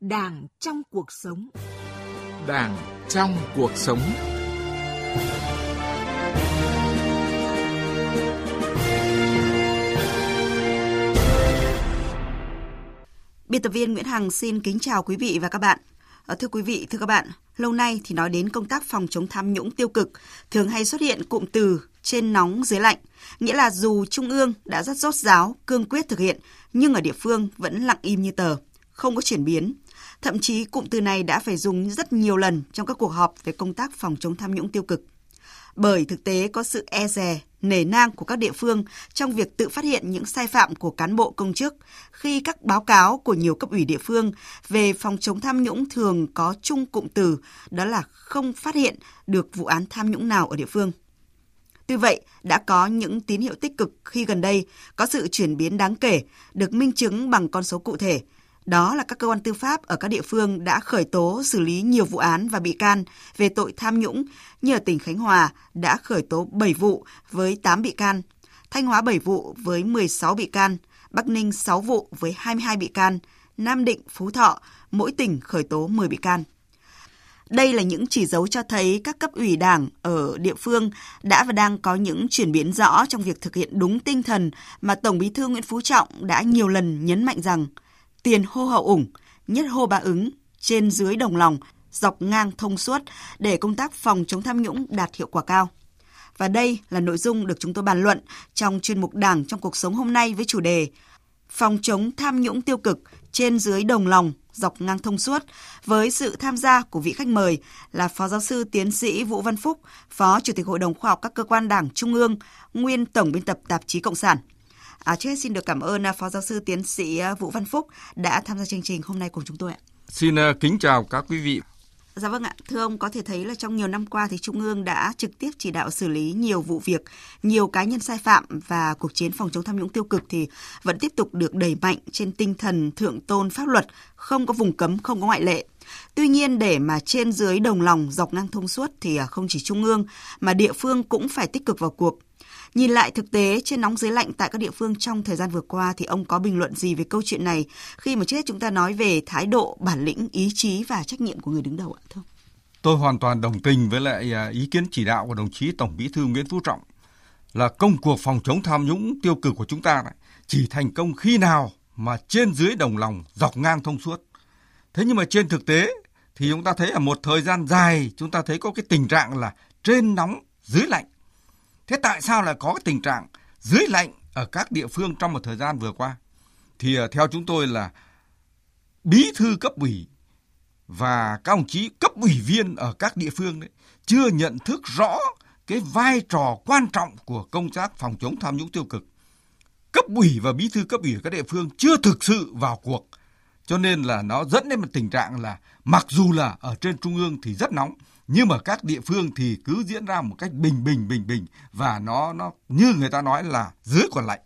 Đảng trong cuộc sống. Đảng trong cuộc sống. Biên tập viên Nguyễn Hằng xin kính chào quý vị và các bạn. Ờ, thưa quý vị, thưa các bạn, lâu nay thì nói đến công tác phòng chống tham nhũng tiêu cực thường hay xuất hiện cụm từ trên nóng dưới lạnh, nghĩa là dù trung ương đã rất rốt ráo, cương quyết thực hiện nhưng ở địa phương vẫn lặng im như tờ, không có chuyển biến. Thậm chí cụm từ này đã phải dùng rất nhiều lần trong các cuộc họp về công tác phòng chống tham nhũng tiêu cực. Bởi thực tế có sự e dè, nể nang của các địa phương trong việc tự phát hiện những sai phạm của cán bộ công chức khi các báo cáo của nhiều cấp ủy địa phương về phòng chống tham nhũng thường có chung cụm từ đó là không phát hiện được vụ án tham nhũng nào ở địa phương. Tuy vậy, đã có những tín hiệu tích cực khi gần đây có sự chuyển biến đáng kể, được minh chứng bằng con số cụ thể. Đó là các cơ quan tư pháp ở các địa phương đã khởi tố xử lý nhiều vụ án và bị can về tội tham nhũng, như ở tỉnh Khánh Hòa đã khởi tố 7 vụ với 8 bị can, Thanh Hóa 7 vụ với 16 bị can, Bắc Ninh 6 vụ với 22 bị can, Nam Định, Phú Thọ, mỗi tỉnh khởi tố 10 bị can. Đây là những chỉ dấu cho thấy các cấp ủy đảng ở địa phương đã và đang có những chuyển biến rõ trong việc thực hiện đúng tinh thần mà Tổng Bí thư Nguyễn Phú Trọng đã nhiều lần nhấn mạnh rằng tiền hô hậu ủng, nhất hô ba ứng, trên dưới đồng lòng, dọc ngang thông suốt để công tác phòng chống tham nhũng đạt hiệu quả cao. Và đây là nội dung được chúng tôi bàn luận trong chuyên mục Đảng trong cuộc sống hôm nay với chủ đề Phòng chống tham nhũng tiêu cực trên dưới đồng lòng, dọc ngang thông suốt với sự tham gia của vị khách mời là Phó Giáo sư Tiến sĩ Vũ Văn Phúc, Phó Chủ tịch Hội đồng Khoa học các cơ quan Đảng Trung ương, nguyên Tổng biên tập tạp chí Cộng sản. À, trước hết xin được cảm ơn à, Phó Giáo sư Tiến sĩ à, Vũ Văn Phúc đã tham gia chương trình hôm nay cùng chúng tôi ạ. Xin uh, kính chào các quý vị. Dạ vâng ạ, thưa ông có thể thấy là trong nhiều năm qua thì Trung ương đã trực tiếp chỉ đạo xử lý nhiều vụ việc, nhiều cá nhân sai phạm và cuộc chiến phòng chống tham nhũng tiêu cực thì vẫn tiếp tục được đẩy mạnh trên tinh thần thượng tôn pháp luật, không có vùng cấm, không có ngoại lệ. Tuy nhiên để mà trên dưới đồng lòng dọc ngang thông suốt thì à, không chỉ Trung ương mà địa phương cũng phải tích cực vào cuộc. Nhìn lại thực tế trên nóng dưới lạnh tại các địa phương trong thời gian vừa qua thì ông có bình luận gì về câu chuyện này khi mà trước hết chúng ta nói về thái độ, bản lĩnh, ý chí và trách nhiệm của người đứng đầu ạ thưa Tôi hoàn toàn đồng tình với lại à, ý kiến chỉ đạo của đồng chí Tổng Bí thư Nguyễn Phú Trọng là công cuộc phòng chống tham nhũng tiêu cực của chúng ta này chỉ thành công khi nào mà trên dưới đồng lòng dọc ngang thông suốt. Thế nhưng mà trên thực tế thì chúng ta thấy ở một thời gian dài chúng ta thấy có cái tình trạng là trên nóng dưới lạnh. Thế tại sao lại có cái tình trạng dưới lạnh ở các địa phương trong một thời gian vừa qua? Thì à, theo chúng tôi là bí thư cấp ủy và các đồng chí cấp ủy viên ở các địa phương đấy chưa nhận thức rõ cái vai trò quan trọng của công tác phòng chống tham nhũng tiêu cực. Cấp ủy và bí thư cấp ủy các địa phương chưa thực sự vào cuộc. Cho nên là nó dẫn đến một tình trạng là mặc dù là ở trên trung ương thì rất nóng nhưng mà các địa phương thì cứ diễn ra một cách bình bình bình bình và nó nó như người ta nói là dưới còn lạnh.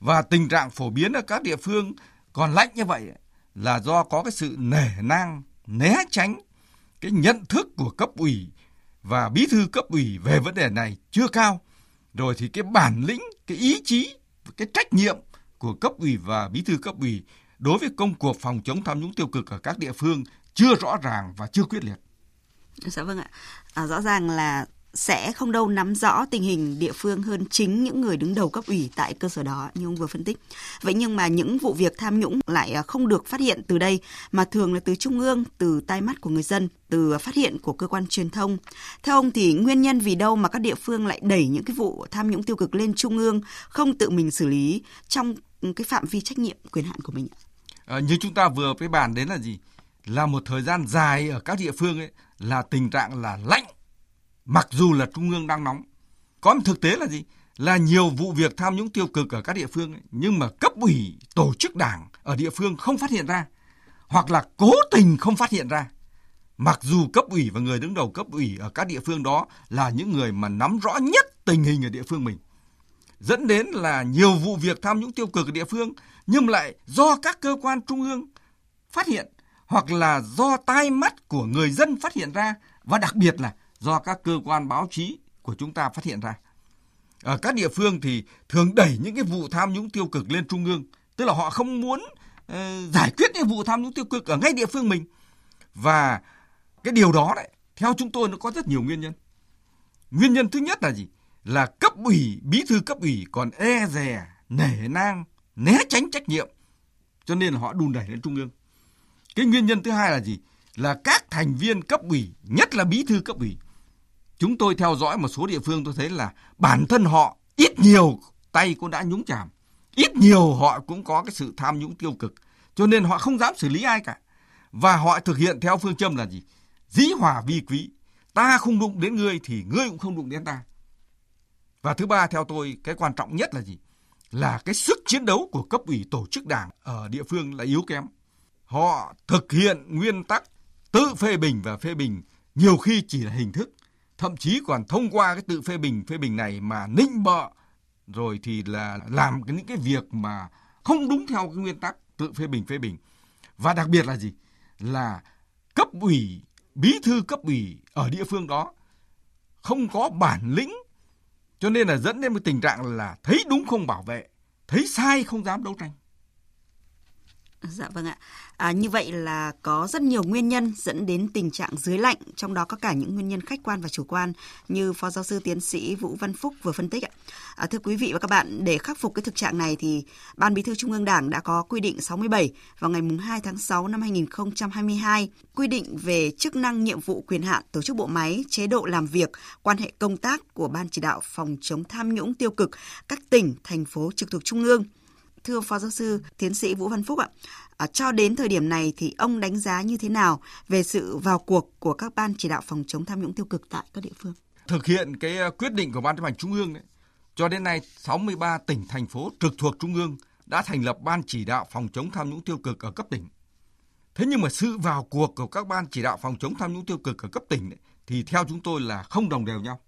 Và tình trạng phổ biến ở các địa phương còn lạnh như vậy là do có cái sự nể nang né tránh cái nhận thức của cấp ủy và bí thư cấp ủy về vấn đề này chưa cao. Rồi thì cái bản lĩnh, cái ý chí, cái trách nhiệm của cấp ủy và bí thư cấp ủy đối với công cuộc phòng chống tham nhũng tiêu cực ở các địa phương chưa rõ ràng và chưa quyết liệt. Dạ vâng ạ. À, rõ ràng là sẽ không đâu nắm rõ tình hình địa phương hơn chính những người đứng đầu cấp ủy tại cơ sở đó như ông vừa phân tích. Vậy nhưng mà những vụ việc tham nhũng lại à, không được phát hiện từ đây mà thường là từ trung ương, từ tai mắt của người dân, từ phát hiện của cơ quan truyền thông. Theo ông thì nguyên nhân vì đâu mà các địa phương lại đẩy những cái vụ tham nhũng tiêu cực lên trung ương không tự mình xử lý trong cái phạm vi trách nhiệm quyền hạn của mình? À, như chúng ta vừa với bàn đến là gì? Là một thời gian dài ở các địa phương ấy là tình trạng là lạnh mặc dù là trung ương đang nóng. Có một thực tế là gì? Là nhiều vụ việc tham nhũng tiêu cực ở các địa phương ấy, nhưng mà cấp ủy, tổ chức đảng ở địa phương không phát hiện ra hoặc là cố tình không phát hiện ra. Mặc dù cấp ủy và người đứng đầu cấp ủy ở các địa phương đó là những người mà nắm rõ nhất tình hình ở địa phương mình. Dẫn đến là nhiều vụ việc tham nhũng tiêu cực ở địa phương nhưng lại do các cơ quan trung ương phát hiện hoặc là do tai mắt của người dân phát hiện ra và đặc biệt là do các cơ quan báo chí của chúng ta phát hiện ra. Ở các địa phương thì thường đẩy những cái vụ tham nhũng tiêu cực lên trung ương, tức là họ không muốn uh, giải quyết những vụ tham nhũng tiêu cực ở ngay địa phương mình. Và cái điều đó đấy theo chúng tôi nó có rất nhiều nguyên nhân. Nguyên nhân thứ nhất là gì? Là cấp ủy bí thư cấp ủy còn e dè nể nang né tránh trách nhiệm cho nên là họ đùn đẩy lên trung ương cái nguyên nhân thứ hai là gì? Là các thành viên cấp ủy, nhất là bí thư cấp ủy. Chúng tôi theo dõi một số địa phương, tôi thấy là bản thân họ ít nhiều tay cũng đã nhúng chàm. Ít nhiều họ cũng có cái sự tham nhũng tiêu cực. Cho nên họ không dám xử lý ai cả. Và họ thực hiện theo phương châm là gì? Dĩ hòa vi quý. Ta không đụng đến ngươi thì ngươi cũng không đụng đến ta. Và thứ ba, theo tôi, cái quan trọng nhất là gì? Là cái sức chiến đấu của cấp ủy tổ chức đảng ở địa phương là yếu kém họ thực hiện nguyên tắc tự phê bình và phê bình nhiều khi chỉ là hình thức, thậm chí còn thông qua cái tự phê bình phê bình này mà nịnh bợ, rồi thì là làm cái, những cái việc mà không đúng theo cái nguyên tắc tự phê bình phê bình. Và đặc biệt là gì? Là cấp ủy, bí thư cấp ủy ở địa phương đó không có bản lĩnh, cho nên là dẫn đến một tình trạng là thấy đúng không bảo vệ, thấy sai không dám đấu tranh. Dạ vâng ạ. À, như vậy là có rất nhiều nguyên nhân dẫn đến tình trạng dưới lạnh, trong đó có cả những nguyên nhân khách quan và chủ quan như Phó Giáo sư Tiến sĩ Vũ Văn Phúc vừa phân tích ạ. À, thưa quý vị và các bạn, để khắc phục cái thực trạng này thì Ban Bí thư Trung ương Đảng đã có quy định 67 vào ngày 2 tháng 6 năm 2022 quy định về chức năng nhiệm vụ quyền hạn tổ chức bộ máy, chế độ làm việc, quan hệ công tác của Ban chỉ đạo phòng chống tham nhũng tiêu cực các tỉnh, thành phố trực thuộc Trung ương Thưa Phó Giáo sư Tiến sĩ Vũ Văn Phúc ạ, à, cho đến thời điểm này thì ông đánh giá như thế nào về sự vào cuộc của các ban chỉ đạo phòng chống tham nhũng tiêu cực tại các địa phương? Thực hiện cái à, quyết định của Ban chấp hành Trung ương đấy, cho đến nay 63 tỉnh thành phố trực thuộc Trung ương đã thành lập ban chỉ đạo phòng chống tham nhũng tiêu cực ở cấp tỉnh. Thế nhưng mà sự vào cuộc của các ban chỉ đạo phòng chống tham nhũng tiêu cực ở cấp tỉnh ấy, thì theo chúng tôi là không đồng đều nhau.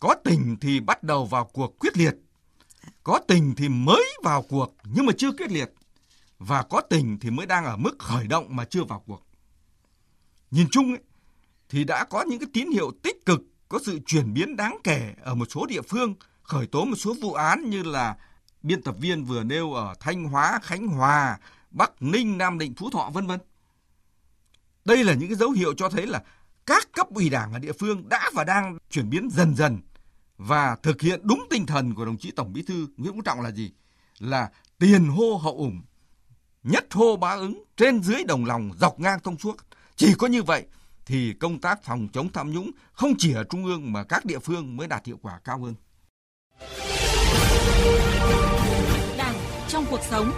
Có tỉnh thì bắt đầu vào cuộc quyết liệt có tình thì mới vào cuộc nhưng mà chưa quyết liệt. Và có tình thì mới đang ở mức khởi động mà chưa vào cuộc. Nhìn chung ấy, thì đã có những cái tín hiệu tích cực, có sự chuyển biến đáng kể ở một số địa phương, khởi tố một số vụ án như là biên tập viên vừa nêu ở Thanh Hóa, Khánh Hòa, Bắc Ninh, Nam Định, Phú Thọ vân vân. Đây là những cái dấu hiệu cho thấy là các cấp ủy đảng ở địa phương đã và đang chuyển biến dần dần và thực hiện đúng tinh thần của đồng chí Tổng Bí thư Nguyễn Phú Trọng là gì? Là tiền hô hậu ủng, nhất hô bá ứng, trên dưới đồng lòng, dọc ngang thông suốt. Chỉ có như vậy thì công tác phòng chống tham nhũng không chỉ ở trung ương mà các địa phương mới đạt hiệu quả cao hơn. Đảng trong cuộc sống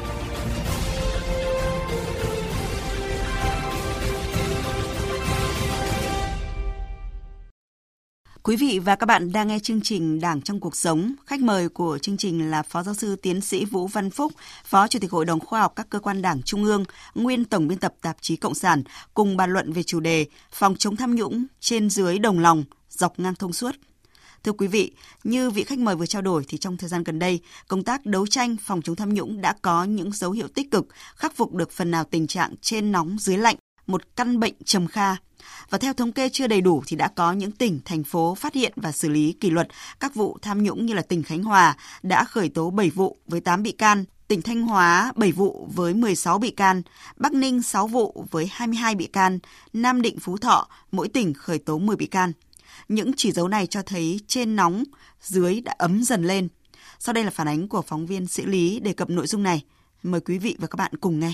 Quý vị và các bạn đang nghe chương trình Đảng trong cuộc sống. Khách mời của chương trình là Phó Giáo sư Tiến sĩ Vũ Văn Phúc, Phó Chủ tịch Hội đồng Khoa học các cơ quan Đảng Trung ương, nguyên Tổng biên tập tạp chí Cộng sản, cùng bàn luận về chủ đề Phòng chống tham nhũng trên dưới đồng lòng, dọc ngang thông suốt. Thưa quý vị, như vị khách mời vừa trao đổi thì trong thời gian gần đây, công tác đấu tranh phòng chống tham nhũng đã có những dấu hiệu tích cực, khắc phục được phần nào tình trạng trên nóng dưới lạnh, một căn bệnh trầm kha và theo thống kê chưa đầy đủ thì đã có những tỉnh, thành phố phát hiện và xử lý kỷ luật các vụ tham nhũng như là tỉnh Khánh Hòa đã khởi tố 7 vụ với 8 bị can, tỉnh Thanh Hóa 7 vụ với 16 bị can, Bắc Ninh 6 vụ với 22 bị can, Nam Định Phú Thọ mỗi tỉnh khởi tố 10 bị can. Những chỉ dấu này cho thấy trên nóng, dưới đã ấm dần lên. Sau đây là phản ánh của phóng viên Sĩ Lý đề cập nội dung này. Mời quý vị và các bạn cùng nghe.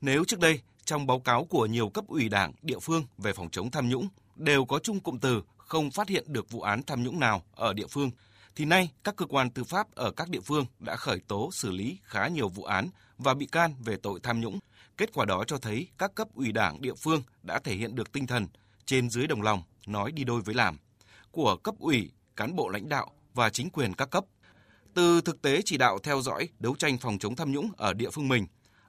Nếu trước đây trong báo cáo của nhiều cấp ủy đảng, địa phương về phòng chống tham nhũng đều có chung cụm từ không phát hiện được vụ án tham nhũng nào ở địa phương, thì nay các cơ quan tư pháp ở các địa phương đã khởi tố xử lý khá nhiều vụ án và bị can về tội tham nhũng. Kết quả đó cho thấy các cấp ủy đảng địa phương đã thể hiện được tinh thần trên dưới đồng lòng, nói đi đôi với làm của cấp ủy, cán bộ lãnh đạo và chính quyền các cấp. Từ thực tế chỉ đạo theo dõi đấu tranh phòng chống tham nhũng ở địa phương mình,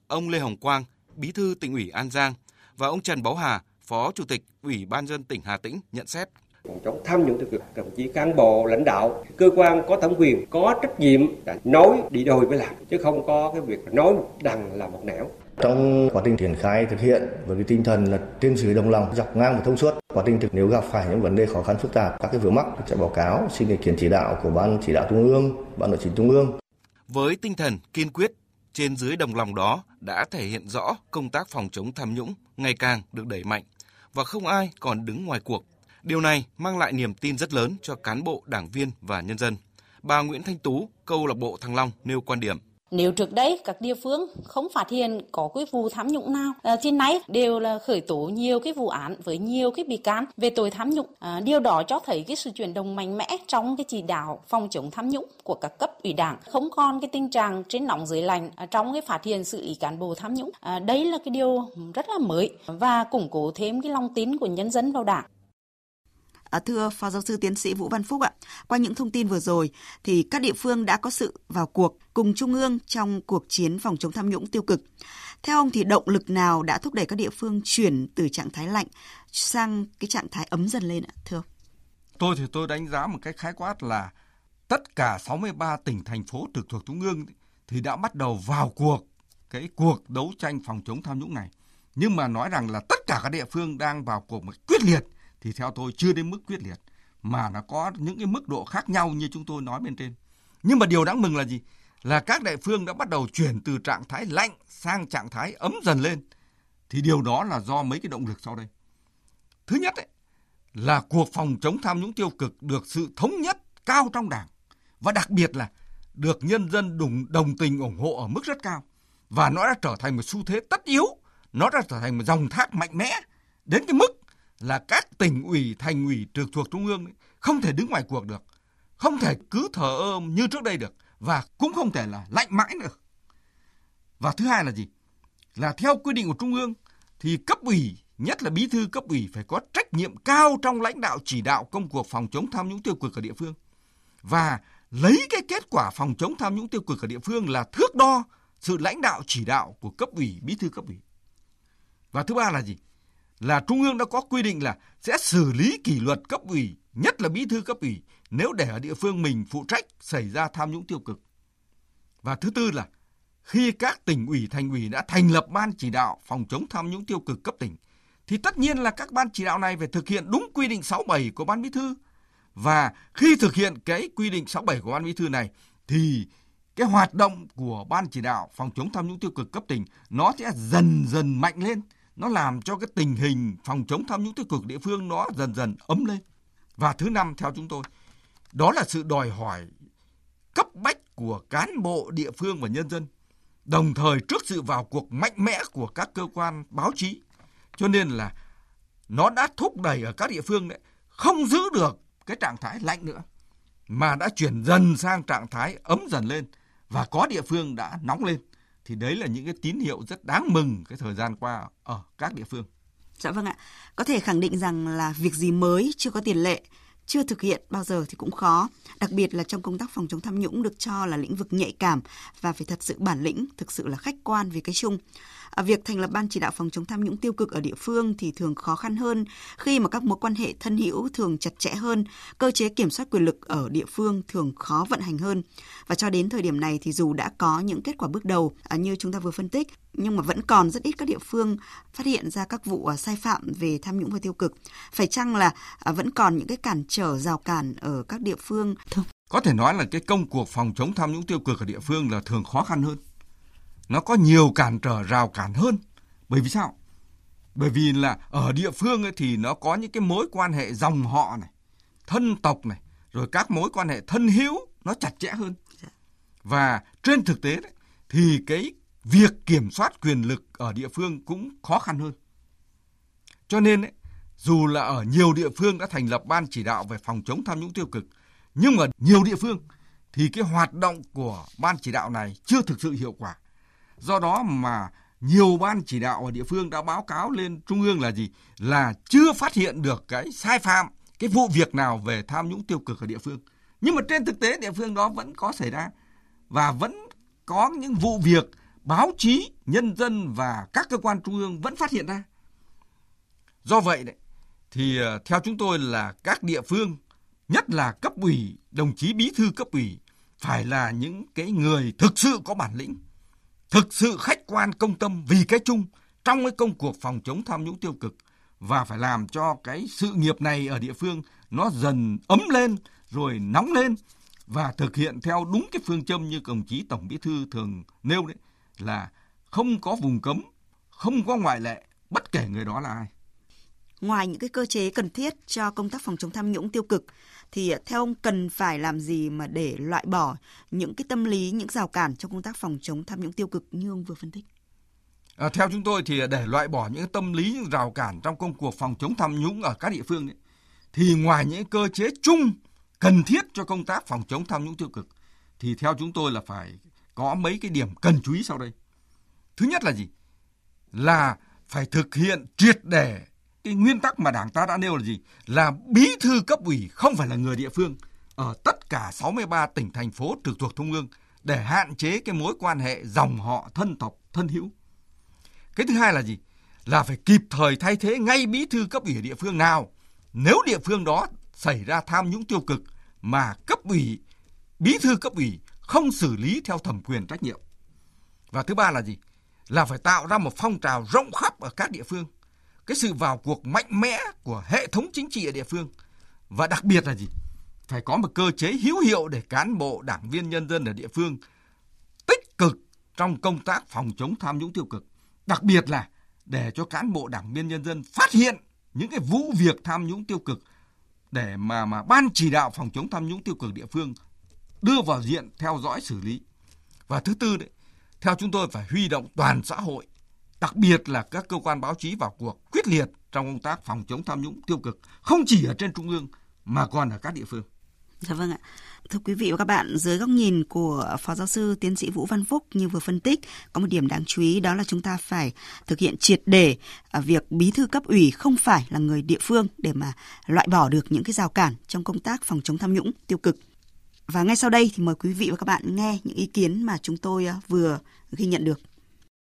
ông Lê Hồng Quang, Bí thư tỉnh ủy An Giang và ông Trần Báu Hà, Phó Chủ tịch Ủy ban dân tỉnh Hà Tĩnh nhận xét. Phòng chống tham nhũng tiêu cực đồng chí cán bộ lãnh đạo cơ quan có thẩm quyền có trách nhiệm đã nói đi đôi với làm chứ không có cái việc nói đằng là một nẻo. Trong quá trình triển khai thực hiện với cái tinh thần là trên dưới đồng lòng dọc ngang và thông suốt quá trình thực nếu gặp phải những vấn đề khó khăn phức tạp các cái vướng mắc sẽ báo cáo xin ý kiến chỉ đạo của ban chỉ đạo trung ương ban nội chính trung ương. Với tinh thần kiên quyết trên dưới đồng lòng đó đã thể hiện rõ công tác phòng chống tham nhũng ngày càng được đẩy mạnh và không ai còn đứng ngoài cuộc. Điều này mang lại niềm tin rất lớn cho cán bộ, đảng viên và nhân dân. Bà Nguyễn Thanh Tú, câu lạc bộ Thăng Long nêu quan điểm. Nếu trước đây các địa phương không phát hiện có cái vụ tham nhũng nào, à, thì nay đều là khởi tố nhiều cái vụ án với nhiều cái bị can về tội tham nhũng. À, điều đó cho thấy cái sự chuyển động mạnh mẽ trong cái chỉ đạo phòng chống tham nhũng của các cấp ủy đảng, không còn cái tình trạng trên nóng dưới lạnh à, trong cái phát hiện xử lý cán bộ tham nhũng. À, đây là cái điều rất là mới và củng cố thêm cái lòng tin của nhân dân vào đảng. À, thưa Phó Giáo sư Tiến sĩ Vũ Văn Phúc ạ, qua những thông tin vừa rồi thì các địa phương đã có sự vào cuộc cùng Trung ương trong cuộc chiến phòng chống tham nhũng tiêu cực. Theo ông thì động lực nào đã thúc đẩy các địa phương chuyển từ trạng thái lạnh sang cái trạng thái ấm dần lên ạ, thưa ông? Tôi thì tôi đánh giá một cách khái quát là tất cả 63 tỉnh thành phố trực thuộc Trung ương thì đã bắt đầu vào cuộc cái cuộc đấu tranh phòng chống tham nhũng này. Nhưng mà nói rằng là tất cả các địa phương đang vào cuộc một quyết liệt thì theo tôi chưa đến mức quyết liệt mà nó có những cái mức độ khác nhau như chúng tôi nói bên trên. Nhưng mà điều đáng mừng là gì? Là các địa phương đã bắt đầu chuyển từ trạng thái lạnh sang trạng thái ấm dần lên. Thì điều đó là do mấy cái động lực sau đây. Thứ nhất ấy, là cuộc phòng chống tham nhũng tiêu cực được sự thống nhất cao trong đảng và đặc biệt là được nhân dân đồng, đồng tình ủng hộ ở mức rất cao và nó đã trở thành một xu thế tất yếu nó đã trở thành một dòng thác mạnh mẽ đến cái mức là các tỉnh ủy, thành ủy trực thuộc trung ương không thể đứng ngoài cuộc được, không thể cứ thờ ơ như trước đây được và cũng không thể là lạnh mãi được. Và thứ hai là gì? Là theo quy định của trung ương thì cấp ủy, nhất là bí thư cấp ủy phải có trách nhiệm cao trong lãnh đạo chỉ đạo công cuộc phòng chống tham nhũng tiêu cực ở địa phương. Và lấy cái kết quả phòng chống tham nhũng tiêu cực ở địa phương là thước đo sự lãnh đạo chỉ đạo của cấp ủy, bí thư cấp ủy. Và thứ ba là gì? Là Trung ương đã có quy định là sẽ xử lý kỷ luật cấp ủy, nhất là bí thư cấp ủy, nếu để ở địa phương mình phụ trách xảy ra tham nhũng tiêu cực. Và thứ tư là khi các tỉnh ủy, thành ủy đã thành lập ban chỉ đạo phòng chống tham nhũng tiêu cực cấp tỉnh, thì tất nhiên là các ban chỉ đạo này phải thực hiện đúng quy định 67 của ban bí thư. Và khi thực hiện cái quy định 67 của ban bí thư này thì cái hoạt động của ban chỉ đạo phòng chống tham nhũng tiêu cực cấp tỉnh nó sẽ dần dần mạnh lên nó làm cho cái tình hình phòng chống tham nhũng tiêu cực địa phương nó dần dần ấm lên. Và thứ năm theo chúng tôi, đó là sự đòi hỏi cấp bách của cán bộ địa phương và nhân dân, đồng thời trước sự vào cuộc mạnh mẽ của các cơ quan báo chí. Cho nên là nó đã thúc đẩy ở các địa phương đấy không giữ được cái trạng thái lạnh nữa mà đã chuyển dần sang trạng thái ấm dần lên và có địa phương đã nóng lên thì đấy là những cái tín hiệu rất đáng mừng cái thời gian qua ở các địa phương. Dạ vâng ạ. Có thể khẳng định rằng là việc gì mới chưa có tiền lệ, chưa thực hiện bao giờ thì cũng khó, đặc biệt là trong công tác phòng chống tham nhũng được cho là lĩnh vực nhạy cảm và phải thật sự bản lĩnh, thực sự là khách quan vì cái chung. À, việc thành lập ban chỉ đạo phòng chống tham nhũng tiêu cực ở địa phương thì thường khó khăn hơn khi mà các mối quan hệ thân hữu thường chặt chẽ hơn, cơ chế kiểm soát quyền lực ở địa phương thường khó vận hành hơn. Và cho đến thời điểm này thì dù đã có những kết quả bước đầu à, như chúng ta vừa phân tích, nhưng mà vẫn còn rất ít các địa phương phát hiện ra các vụ à, sai phạm về tham nhũng và tiêu cực. Phải chăng là vẫn còn những cái cản trở rào cản ở các địa phương? Có thể nói là cái công cuộc phòng chống tham nhũng tiêu cực ở địa phương là thường khó khăn hơn nó có nhiều cản trở rào cản hơn. Bởi vì sao? Bởi vì là ở địa phương ấy thì nó có những cái mối quan hệ dòng họ này, thân tộc này, rồi các mối quan hệ thân hữu nó chặt chẽ hơn. Và trên thực tế đấy, thì cái việc kiểm soát quyền lực ở địa phương cũng khó khăn hơn. Cho nên ấy, dù là ở nhiều địa phương đã thành lập ban chỉ đạo về phòng chống tham nhũng tiêu cực, nhưng mà nhiều địa phương thì cái hoạt động của ban chỉ đạo này chưa thực sự hiệu quả. Do đó mà nhiều ban chỉ đạo ở địa phương đã báo cáo lên trung ương là gì? Là chưa phát hiện được cái sai phạm, cái vụ việc nào về tham nhũng tiêu cực ở địa phương. Nhưng mà trên thực tế địa phương đó vẫn có xảy ra và vẫn có những vụ việc báo chí, nhân dân và các cơ quan trung ương vẫn phát hiện ra. Do vậy đấy thì ờ, theo chúng tôi là các địa phương, nhất là cấp ủy, đồng chí bí thư cấp ủy phải là những cái người thực sự có bản lĩnh thực sự khách quan công tâm vì cái chung trong cái công cuộc phòng chống tham nhũng tiêu cực và phải làm cho cái sự nghiệp này ở địa phương nó dần ấm lên rồi nóng lên và thực hiện theo đúng cái phương châm như đồng chí tổng bí thư thường nêu đấy là không có vùng cấm, không có ngoại lệ, bất kể người đó là ai. Ngoài những cái cơ chế cần thiết cho công tác phòng chống tham nhũng tiêu cực thì à, theo ông cần phải làm gì mà để loại bỏ những cái tâm lý, những rào cản trong công tác phòng chống tham nhũng tiêu cực như ông vừa phân tích? À, theo chúng tôi thì để loại bỏ những tâm lý, những rào cản trong công cuộc phòng chống tham nhũng ở các địa phương ấy, thì ngoài những cơ chế chung cần thiết cho công tác phòng chống tham nhũng tiêu cực thì theo chúng tôi là phải có mấy cái điểm cần chú ý sau đây. Thứ nhất là gì? Là phải thực hiện triệt để cái nguyên tắc mà Đảng ta đã nêu là gì? Là bí thư cấp ủy không phải là người địa phương ở tất cả 63 tỉnh thành phố trực thuộc trung ương để hạn chế cái mối quan hệ dòng họ thân tộc thân hữu. Cái thứ hai là gì? Là phải kịp thời thay thế ngay bí thư cấp ủy địa phương nào nếu địa phương đó xảy ra tham nhũng tiêu cực mà cấp ủy, bí thư cấp ủy không xử lý theo thẩm quyền trách nhiệm. Và thứ ba là gì? Là phải tạo ra một phong trào rộng khắp ở các địa phương. Cái sự vào cuộc mạnh mẽ của hệ thống chính trị ở địa phương. Và đặc biệt là gì? Phải có một cơ chế hữu hiệu để cán bộ, đảng viên, nhân dân ở địa phương tích cực trong công tác phòng chống tham nhũng tiêu cực. Đặc biệt là để cho cán bộ, đảng viên, nhân dân phát hiện những cái vụ việc tham nhũng tiêu cực để mà mà ban chỉ đạo phòng chống tham nhũng tiêu cực địa phương đưa vào diện theo dõi xử lý. Và thứ tư đấy, theo chúng tôi phải huy động toàn xã hội, đặc biệt là các cơ quan báo chí vào cuộc quyết liệt trong công tác phòng chống tham nhũng tiêu cực, không chỉ ở trên trung ương mà còn ở các địa phương. Dạ vâng ạ. Thưa quý vị và các bạn, dưới góc nhìn của Phó Giáo sư Tiến sĩ Vũ Văn Phúc như vừa phân tích, có một điểm đáng chú ý đó là chúng ta phải thực hiện triệt để à, việc bí thư cấp ủy không phải là người địa phương để mà loại bỏ được những cái rào cản trong công tác phòng chống tham nhũng tiêu cực. Và ngay sau đây thì mời quý vị và các bạn nghe những ý kiến mà chúng tôi à, vừa ghi nhận được.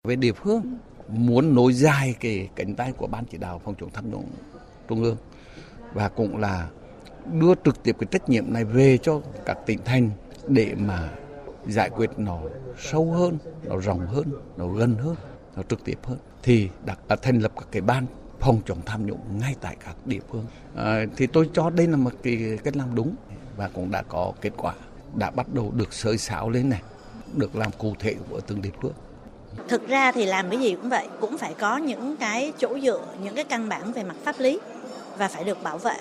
Về địa phương, muốn nối dài cái cánh tay của Ban chỉ đạo phòng chống tham nhũng trung ương và cũng là đưa trực tiếp cái trách nhiệm này về cho các tỉnh thành để mà giải quyết nó sâu hơn, nó rộng hơn, nó gần hơn, nó trực tiếp hơn thì đã, đã thành lập các cái ban phòng chống tham nhũng ngay tại các địa phương. À, thì tôi cho đây là một cái cách làm đúng và cũng đã có kết quả, đã bắt đầu được sới sáo lên này, được làm cụ thể của từng địa phương. Thực ra thì làm cái gì cũng vậy, cũng phải có những cái chỗ dựa, những cái căn bản về mặt pháp lý và phải được bảo vệ.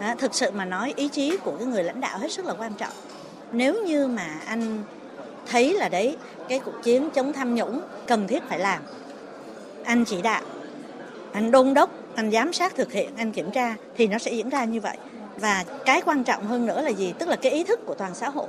Đó, thực sự mà nói ý chí của cái người lãnh đạo hết sức là quan trọng. Nếu như mà anh thấy là đấy cái cuộc chiến chống tham nhũng cần thiết phải làm anh chỉ đạo anh đôn đốc anh giám sát thực hiện anh kiểm tra thì nó sẽ diễn ra như vậy. Và cái quan trọng hơn nữa là gì? Tức là cái ý thức của toàn xã hội.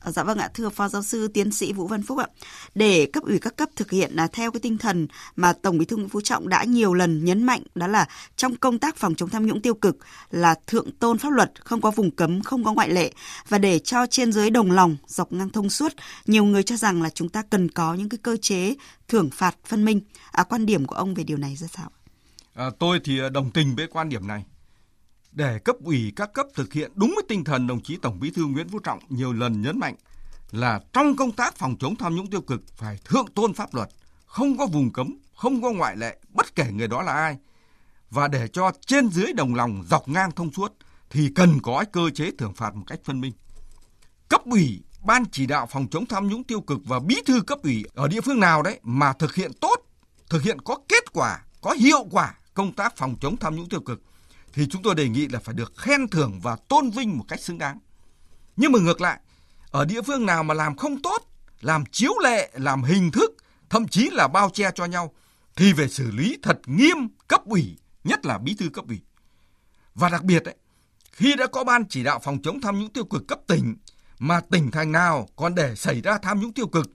Ờ, dạ vâng ạ, thưa Phó Giáo sư Tiến sĩ Vũ Văn Phúc ạ. Để cấp ủy các cấp thực hiện là theo cái tinh thần mà Tổng Bí thư Nguyễn Phú Trọng đã nhiều lần nhấn mạnh đó là trong công tác phòng chống tham nhũng tiêu cực là thượng tôn pháp luật, không có vùng cấm, không có ngoại lệ và để cho trên dưới đồng lòng, dọc ngang thông suốt, nhiều người cho rằng là chúng ta cần có những cái cơ chế thưởng phạt phân minh. À, quan điểm của ông về điều này ra sao? À, tôi thì à, đồng tình với quan điểm này để cấp ủy các cấp thực hiện đúng với tinh thần đồng chí Tổng Bí thư Nguyễn Phú Trọng nhiều lần nhấn mạnh là trong công tác phòng chống tham nhũng tiêu cực phải thượng tôn pháp luật, không có vùng cấm, không có ngoại lệ, bất kể người đó là ai. Và để cho trên dưới đồng lòng dọc ngang thông suốt thì cần có cơ chế thưởng phạt một cách phân minh. Cấp ủy, ban chỉ đạo phòng chống tham nhũng tiêu cực và bí thư cấp ủy ở địa phương nào đấy mà thực hiện tốt, thực hiện có kết quả, có hiệu quả công tác phòng chống tham nhũng tiêu cực thì chúng tôi đề nghị là phải được khen thưởng và tôn vinh một cách xứng đáng. Nhưng mà ngược lại, ở địa phương nào mà làm không tốt, làm chiếu lệ, làm hình thức, thậm chí là bao che cho nhau, thì phải xử lý thật nghiêm cấp ủy, nhất là bí thư cấp ủy. Và đặc biệt ấy, khi đã có ban chỉ đạo phòng chống tham nhũng tiêu cực cấp tỉnh mà tỉnh thành nào còn để xảy ra tham nhũng tiêu cực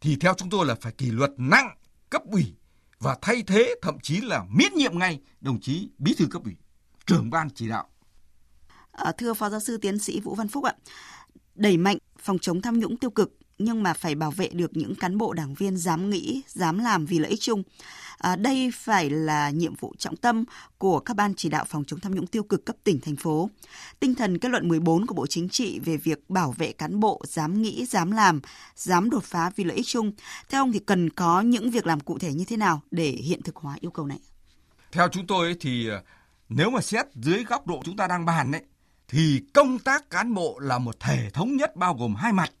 thì theo chúng tôi là phải kỷ luật nặng cấp ủy và thay thế thậm chí là miễn nhiệm ngay đồng chí bí thư cấp ủy trưởng ban chỉ đạo. À, thưa Phó Giáo sư Tiến sĩ Vũ Văn Phúc ạ, đẩy mạnh phòng chống tham nhũng tiêu cực nhưng mà phải bảo vệ được những cán bộ đảng viên dám nghĩ, dám làm vì lợi ích chung. À, đây phải là nhiệm vụ trọng tâm của các ban chỉ đạo phòng chống tham nhũng tiêu cực cấp tỉnh, thành phố. Tinh thần kết luận 14 của Bộ Chính trị về việc bảo vệ cán bộ dám nghĩ, dám làm, dám đột phá vì lợi ích chung. Theo ông thì cần có những việc làm cụ thể như thế nào để hiện thực hóa yêu cầu này? Theo chúng tôi thì nếu mà xét dưới góc độ chúng ta đang bàn đấy, thì công tác cán bộ là một thể thống nhất bao gồm hai mặt.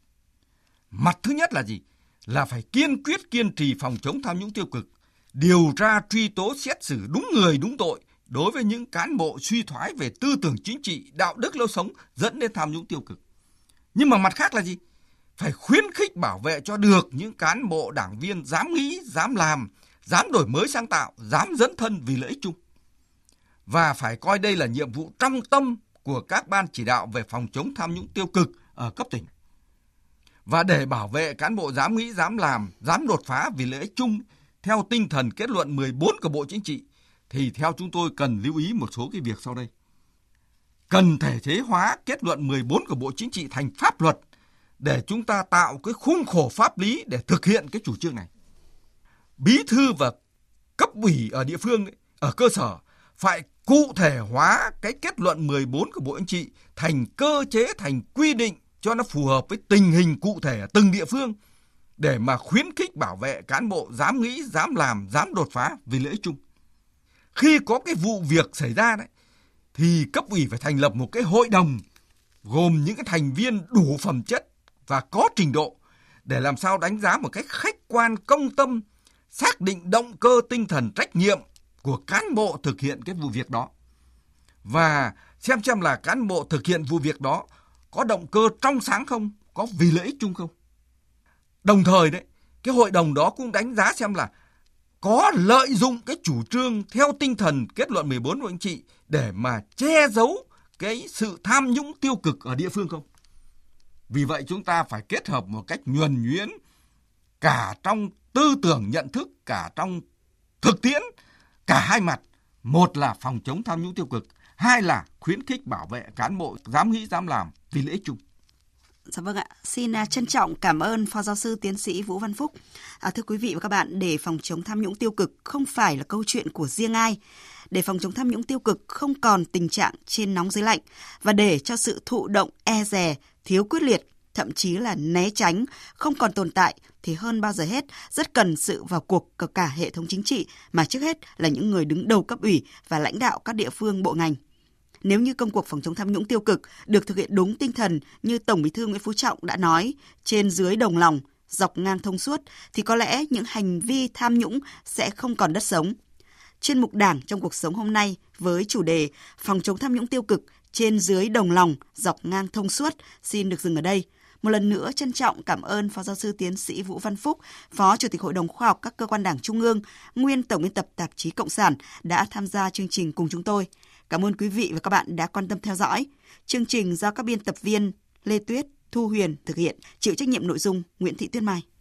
Mặt thứ nhất là gì? là phải kiên quyết kiên trì phòng chống tham nhũng tiêu cực, điều tra truy tố xét xử đúng người đúng tội đối với những cán bộ suy thoái về tư tưởng chính trị, đạo đức lối sống dẫn đến tham nhũng tiêu cực. Nhưng mà mặt khác là gì? Phải khuyến khích bảo vệ cho được những cán bộ đảng viên dám nghĩ, dám làm, dám đổi mới sáng tạo, dám dẫn thân vì lợi ích chung. Và phải coi đây là nhiệm vụ trong tâm của các ban chỉ đạo về phòng chống tham nhũng tiêu cực ở cấp tỉnh. Và để bảo vệ cán bộ dám nghĩ, dám làm, dám đột phá vì lợi ích chung theo tinh thần kết luận 14 của Bộ Chính trị thì theo chúng tôi cần lưu ý một số cái việc sau đây. Cần thể chế hóa kết luận 14 của Bộ Chính trị thành pháp luật để chúng ta tạo cái khung khổ pháp lý để thực hiện cái chủ trương này. Bí thư và cấp ủy ở địa phương, ở cơ sở phải cụ thể hóa cái kết luận 14 của Bộ anh trị thành cơ chế, thành quy định cho nó phù hợp với tình hình cụ thể ở từng địa phương để mà khuyến khích bảo vệ cán bộ dám nghĩ, dám làm, dám đột phá vì lợi ích chung. Khi có cái vụ việc xảy ra đấy thì cấp ủy phải thành lập một cái hội đồng gồm những cái thành viên đủ phẩm chất và có trình độ để làm sao đánh giá một cách khách quan công tâm, xác định động cơ tinh thần trách nhiệm của cán bộ thực hiện cái vụ việc đó. Và xem xem là cán bộ thực hiện vụ việc đó có động cơ trong sáng không, có vì lợi ích chung không. Đồng thời đấy, cái hội đồng đó cũng đánh giá xem là có lợi dụng cái chủ trương theo tinh thần kết luận 14 của anh chị để mà che giấu cái sự tham nhũng tiêu cực ở địa phương không? Vì vậy chúng ta phải kết hợp một cách nhuần nhuyễn cả trong tư tưởng nhận thức, cả trong thực tiễn, cả hai mặt. Một là phòng chống tham nhũng tiêu cực, hai là khuyến khích bảo vệ cán bộ dám nghĩ dám làm vì lợi ích chung. Dạ vâng ạ, xin à, trân trọng cảm ơn Phó Giáo sư Tiến sĩ Vũ Văn Phúc. À, thưa quý vị và các bạn, để phòng chống tham nhũng tiêu cực không phải là câu chuyện của riêng ai. Để phòng chống tham nhũng tiêu cực không còn tình trạng trên nóng dưới lạnh và để cho sự thụ động e dè, thiếu quyết liệt, thậm chí là né tránh không còn tồn tại thì hơn bao giờ hết rất cần sự vào cuộc của cả hệ thống chính trị mà trước hết là những người đứng đầu cấp ủy và lãnh đạo các địa phương bộ ngành. Nếu như công cuộc phòng chống tham nhũng tiêu cực được thực hiện đúng tinh thần như Tổng Bí thư Nguyễn Phú Trọng đã nói, trên dưới đồng lòng, dọc ngang thông suốt, thì có lẽ những hành vi tham nhũng sẽ không còn đất sống. Chuyên mục Đảng trong cuộc sống hôm nay với chủ đề phòng chống tham nhũng tiêu cực trên dưới đồng lòng, dọc ngang thông suốt xin được dừng ở đây. Một lần nữa trân trọng cảm ơn Phó Giáo sư Tiến sĩ Vũ Văn Phúc, Phó Chủ tịch Hội đồng Khoa học các cơ quan Đảng Trung ương, nguyên Tổng biên tập tạp chí Cộng sản đã tham gia chương trình cùng chúng tôi. Cảm ơn quý vị và các bạn đã quan tâm theo dõi. Chương trình do các biên tập viên Lê Tuyết, Thu Huyền thực hiện, chịu trách nhiệm nội dung Nguyễn Thị Tuyết Mai.